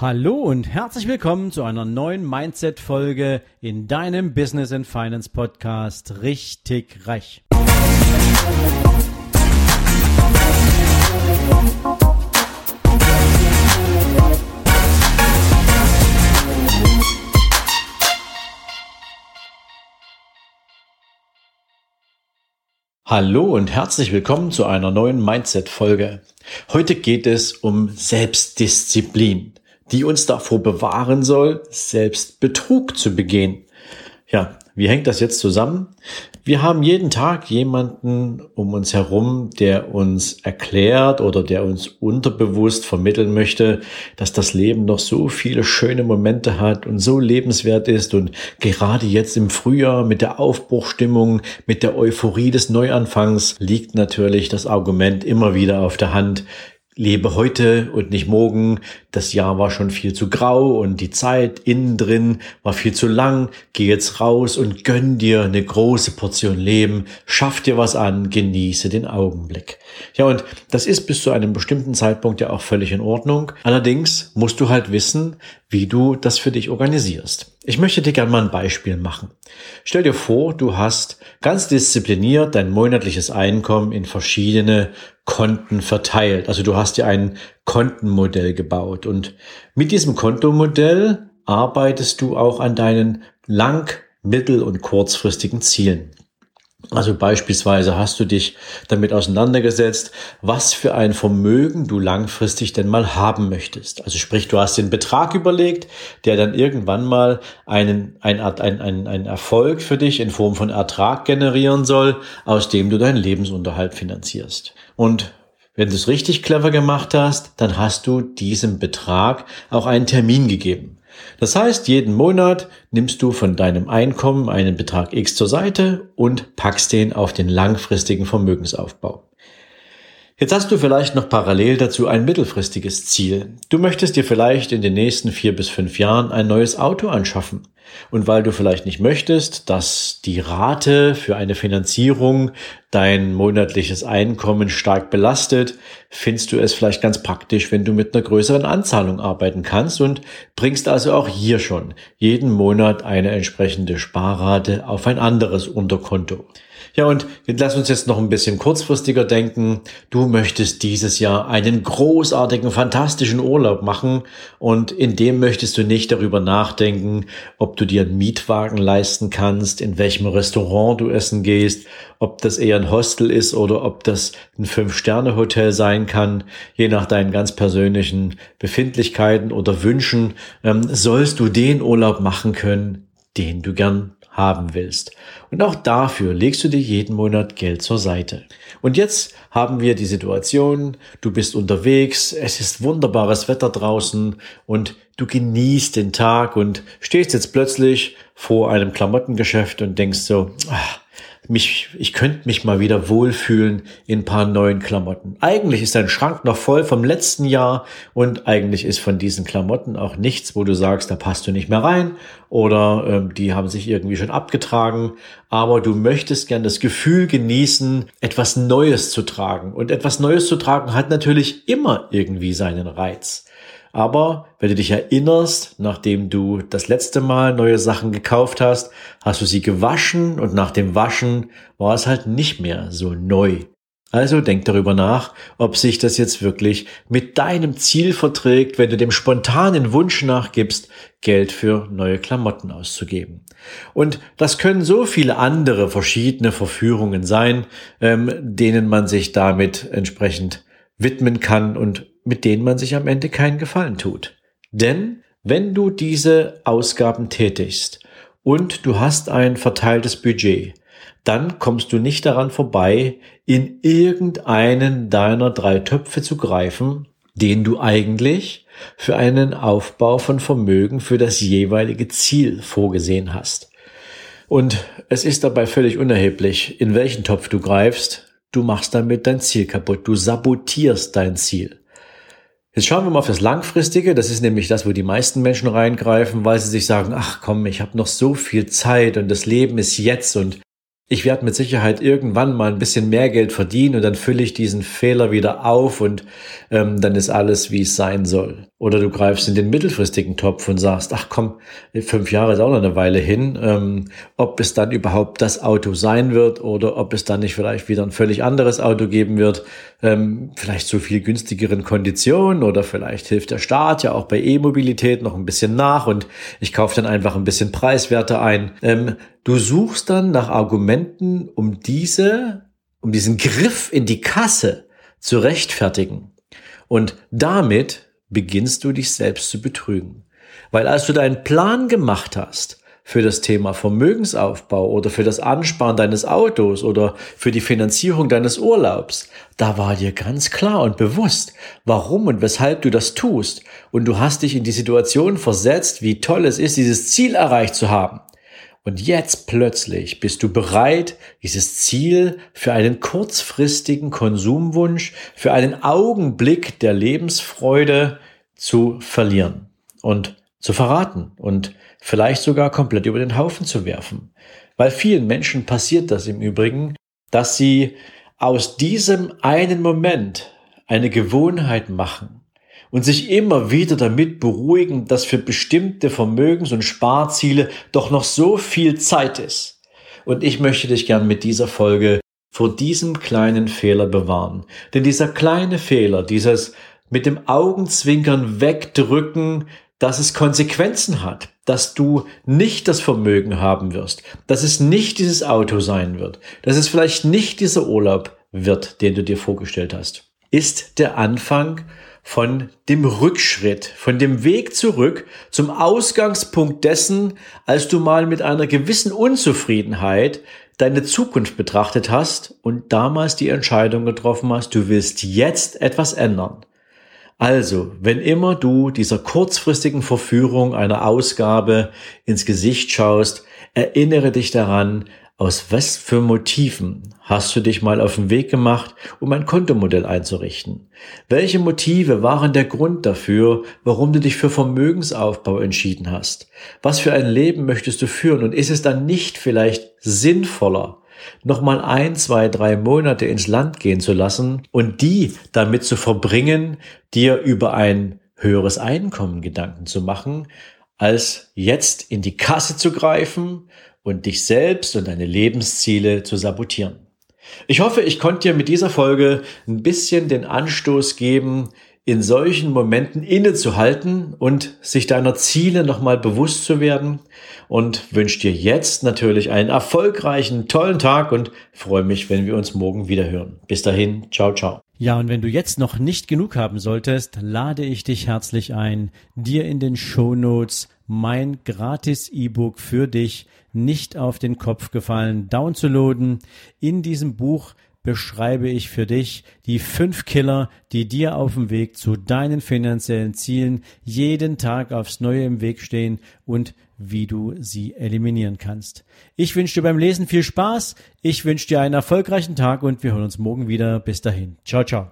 Hallo und herzlich willkommen zu einer neuen Mindset-Folge in deinem Business and Finance Podcast Richtig Reich. Hallo und herzlich willkommen zu einer neuen Mindset-Folge. Heute geht es um Selbstdisziplin die uns davor bewahren soll, selbst Betrug zu begehen. Ja, wie hängt das jetzt zusammen? Wir haben jeden Tag jemanden um uns herum, der uns erklärt oder der uns unterbewusst vermitteln möchte, dass das Leben noch so viele schöne Momente hat und so lebenswert ist und gerade jetzt im Frühjahr mit der Aufbruchstimmung, mit der Euphorie des Neuanfangs liegt natürlich das Argument immer wieder auf der Hand, lebe heute und nicht morgen. Das Jahr war schon viel zu grau und die Zeit innen drin war viel zu lang. Geh jetzt raus und gönn dir eine große Portion Leben. Schaff dir was an, genieße den Augenblick. Ja, und das ist bis zu einem bestimmten Zeitpunkt ja auch völlig in Ordnung. Allerdings musst du halt wissen, wie du das für dich organisierst. Ich möchte dir gerne mal ein Beispiel machen. Stell dir vor, du hast ganz diszipliniert dein monatliches Einkommen in verschiedene Konten verteilt. Also du hast dir ein Kontenmodell gebaut und mit diesem Kontomodell arbeitest du auch an deinen lang-, mittel- und kurzfristigen Zielen. Also beispielsweise hast du dich damit auseinandergesetzt, was für ein Vermögen du langfristig denn mal haben möchtest. Also sprich, du hast den Betrag überlegt, der dann irgendwann mal einen, ein, ein, ein, Erfolg für dich in Form von Ertrag generieren soll, aus dem du deinen Lebensunterhalt finanzierst. Und wenn du es richtig clever gemacht hast, dann hast du diesem Betrag auch einen Termin gegeben. Das heißt, jeden Monat nimmst du von deinem Einkommen einen Betrag X zur Seite und packst den auf den langfristigen Vermögensaufbau. Jetzt hast du vielleicht noch parallel dazu ein mittelfristiges Ziel. Du möchtest dir vielleicht in den nächsten vier bis fünf Jahren ein neues Auto anschaffen. Und weil du vielleicht nicht möchtest, dass die Rate für eine Finanzierung dein monatliches Einkommen stark belastet, findest du es vielleicht ganz praktisch, wenn du mit einer größeren Anzahlung arbeiten kannst und bringst also auch hier schon jeden Monat eine entsprechende Sparrate auf ein anderes Unterkonto. Ja, und lass uns jetzt noch ein bisschen kurzfristiger denken. Du möchtest dieses Jahr einen großartigen, fantastischen Urlaub machen und in dem möchtest du nicht darüber nachdenken, ob du dir einen Mietwagen leisten kannst, in welchem Restaurant du essen gehst, ob das eher ein Hostel ist oder ob das ein Fünf-Sterne-Hotel sein kann, je nach deinen ganz persönlichen Befindlichkeiten oder Wünschen, ähm, sollst du den Urlaub machen können, den du gern haben willst. Und auch dafür legst du dir jeden Monat Geld zur Seite. Und jetzt haben wir die Situation, du bist unterwegs, es ist wunderbares Wetter draußen und du genießt den Tag und stehst jetzt plötzlich vor einem Klamottengeschäft und denkst so, ach, mich, ich könnte mich mal wieder wohlfühlen in ein paar neuen Klamotten. Eigentlich ist dein Schrank noch voll vom letzten Jahr und eigentlich ist von diesen Klamotten auch nichts, wo du sagst, da passt du nicht mehr rein oder ähm, die haben sich irgendwie schon abgetragen. Aber du möchtest gern das Gefühl genießen, etwas Neues zu tragen. Und etwas Neues zu tragen hat natürlich immer irgendwie seinen Reiz. Aber wenn du dich erinnerst, nachdem du das letzte Mal neue Sachen gekauft hast, hast du sie gewaschen und nach dem Waschen war es halt nicht mehr so neu. Also denk darüber nach, ob sich das jetzt wirklich mit deinem Ziel verträgt, wenn du dem spontanen Wunsch nachgibst, Geld für neue Klamotten auszugeben. Und das können so viele andere verschiedene Verführungen sein, ähm, denen man sich damit entsprechend widmen kann und mit denen man sich am Ende keinen Gefallen tut. Denn wenn du diese Ausgaben tätigst und du hast ein verteiltes Budget, dann kommst du nicht daran vorbei, in irgendeinen deiner drei Töpfe zu greifen, den du eigentlich für einen Aufbau von Vermögen für das jeweilige Ziel vorgesehen hast. Und es ist dabei völlig unerheblich, in welchen Topf du greifst, du machst damit dein Ziel kaputt, du sabotierst dein Ziel. Jetzt schauen wir mal das Langfristige. Das ist nämlich das, wo die meisten Menschen reingreifen, weil sie sich sagen, ach komm, ich habe noch so viel Zeit und das Leben ist jetzt und ich werde mit Sicherheit irgendwann mal ein bisschen mehr Geld verdienen und dann fülle ich diesen Fehler wieder auf und ähm, dann ist alles, wie es sein soll. Oder du greifst in den mittelfristigen Topf und sagst, ach komm, fünf Jahre ist auch noch eine Weile hin, ähm, ob es dann überhaupt das Auto sein wird oder ob es dann nicht vielleicht wieder ein völlig anderes Auto geben wird, ähm, vielleicht zu viel günstigeren Konditionen oder vielleicht hilft der Staat ja auch bei E-Mobilität noch ein bisschen nach und ich kaufe dann einfach ein bisschen preiswerter ein. Ähm, Du suchst dann nach Argumenten, um diese, um diesen Griff in die Kasse zu rechtfertigen. Und damit beginnst du dich selbst zu betrügen. Weil als du deinen Plan gemacht hast für das Thema Vermögensaufbau oder für das Ansparen deines Autos oder für die Finanzierung deines Urlaubs, da war dir ganz klar und bewusst, warum und weshalb du das tust. Und du hast dich in die Situation versetzt, wie toll es ist, dieses Ziel erreicht zu haben. Und jetzt plötzlich bist du bereit, dieses Ziel für einen kurzfristigen Konsumwunsch, für einen Augenblick der Lebensfreude zu verlieren und zu verraten und vielleicht sogar komplett über den Haufen zu werfen. Weil vielen Menschen passiert das im Übrigen, dass sie aus diesem einen Moment eine Gewohnheit machen und sich immer wieder damit beruhigen, dass für bestimmte Vermögens- und Sparziele doch noch so viel Zeit ist. Und ich möchte dich gern mit dieser Folge vor diesem kleinen Fehler bewahren. Denn dieser kleine Fehler, dieses mit dem Augenzwinkern wegdrücken, dass es Konsequenzen hat, dass du nicht das Vermögen haben wirst, dass es nicht dieses Auto sein wird, dass es vielleicht nicht dieser Urlaub wird, den du dir vorgestellt hast, ist der Anfang von dem Rückschritt, von dem Weg zurück zum Ausgangspunkt dessen, als du mal mit einer gewissen Unzufriedenheit deine Zukunft betrachtet hast und damals die Entscheidung getroffen hast, du willst jetzt etwas ändern. Also, wenn immer du dieser kurzfristigen Verführung einer Ausgabe ins Gesicht schaust, erinnere dich daran, aus was für Motiven hast du dich mal auf den Weg gemacht, um ein Kontomodell einzurichten? Welche Motive waren der Grund dafür, warum du dich für Vermögensaufbau entschieden hast? Was für ein Leben möchtest du führen? Und ist es dann nicht vielleicht sinnvoller, nochmal ein, zwei, drei Monate ins Land gehen zu lassen und die damit zu verbringen, dir über ein höheres Einkommen Gedanken zu machen, als jetzt in die Kasse zu greifen und dich selbst und deine Lebensziele zu sabotieren. Ich hoffe, ich konnte dir mit dieser Folge ein bisschen den Anstoß geben, in solchen Momenten innezuhalten und sich deiner Ziele nochmal bewusst zu werden und wünsche dir jetzt natürlich einen erfolgreichen, tollen Tag und freue mich, wenn wir uns morgen wieder hören. Bis dahin, ciao, ciao. Ja, und wenn du jetzt noch nicht genug haben solltest, lade ich dich herzlich ein, dir in den Show Notes mein gratis E-Book für dich nicht auf den Kopf gefallen downzuladen. In diesem Buch beschreibe ich für dich die fünf Killer, die dir auf dem Weg zu deinen finanziellen Zielen jeden Tag aufs Neue im Weg stehen und wie du sie eliminieren kannst. Ich wünsche dir beim Lesen viel Spaß, ich wünsche dir einen erfolgreichen Tag und wir hören uns morgen wieder. Bis dahin. Ciao, ciao.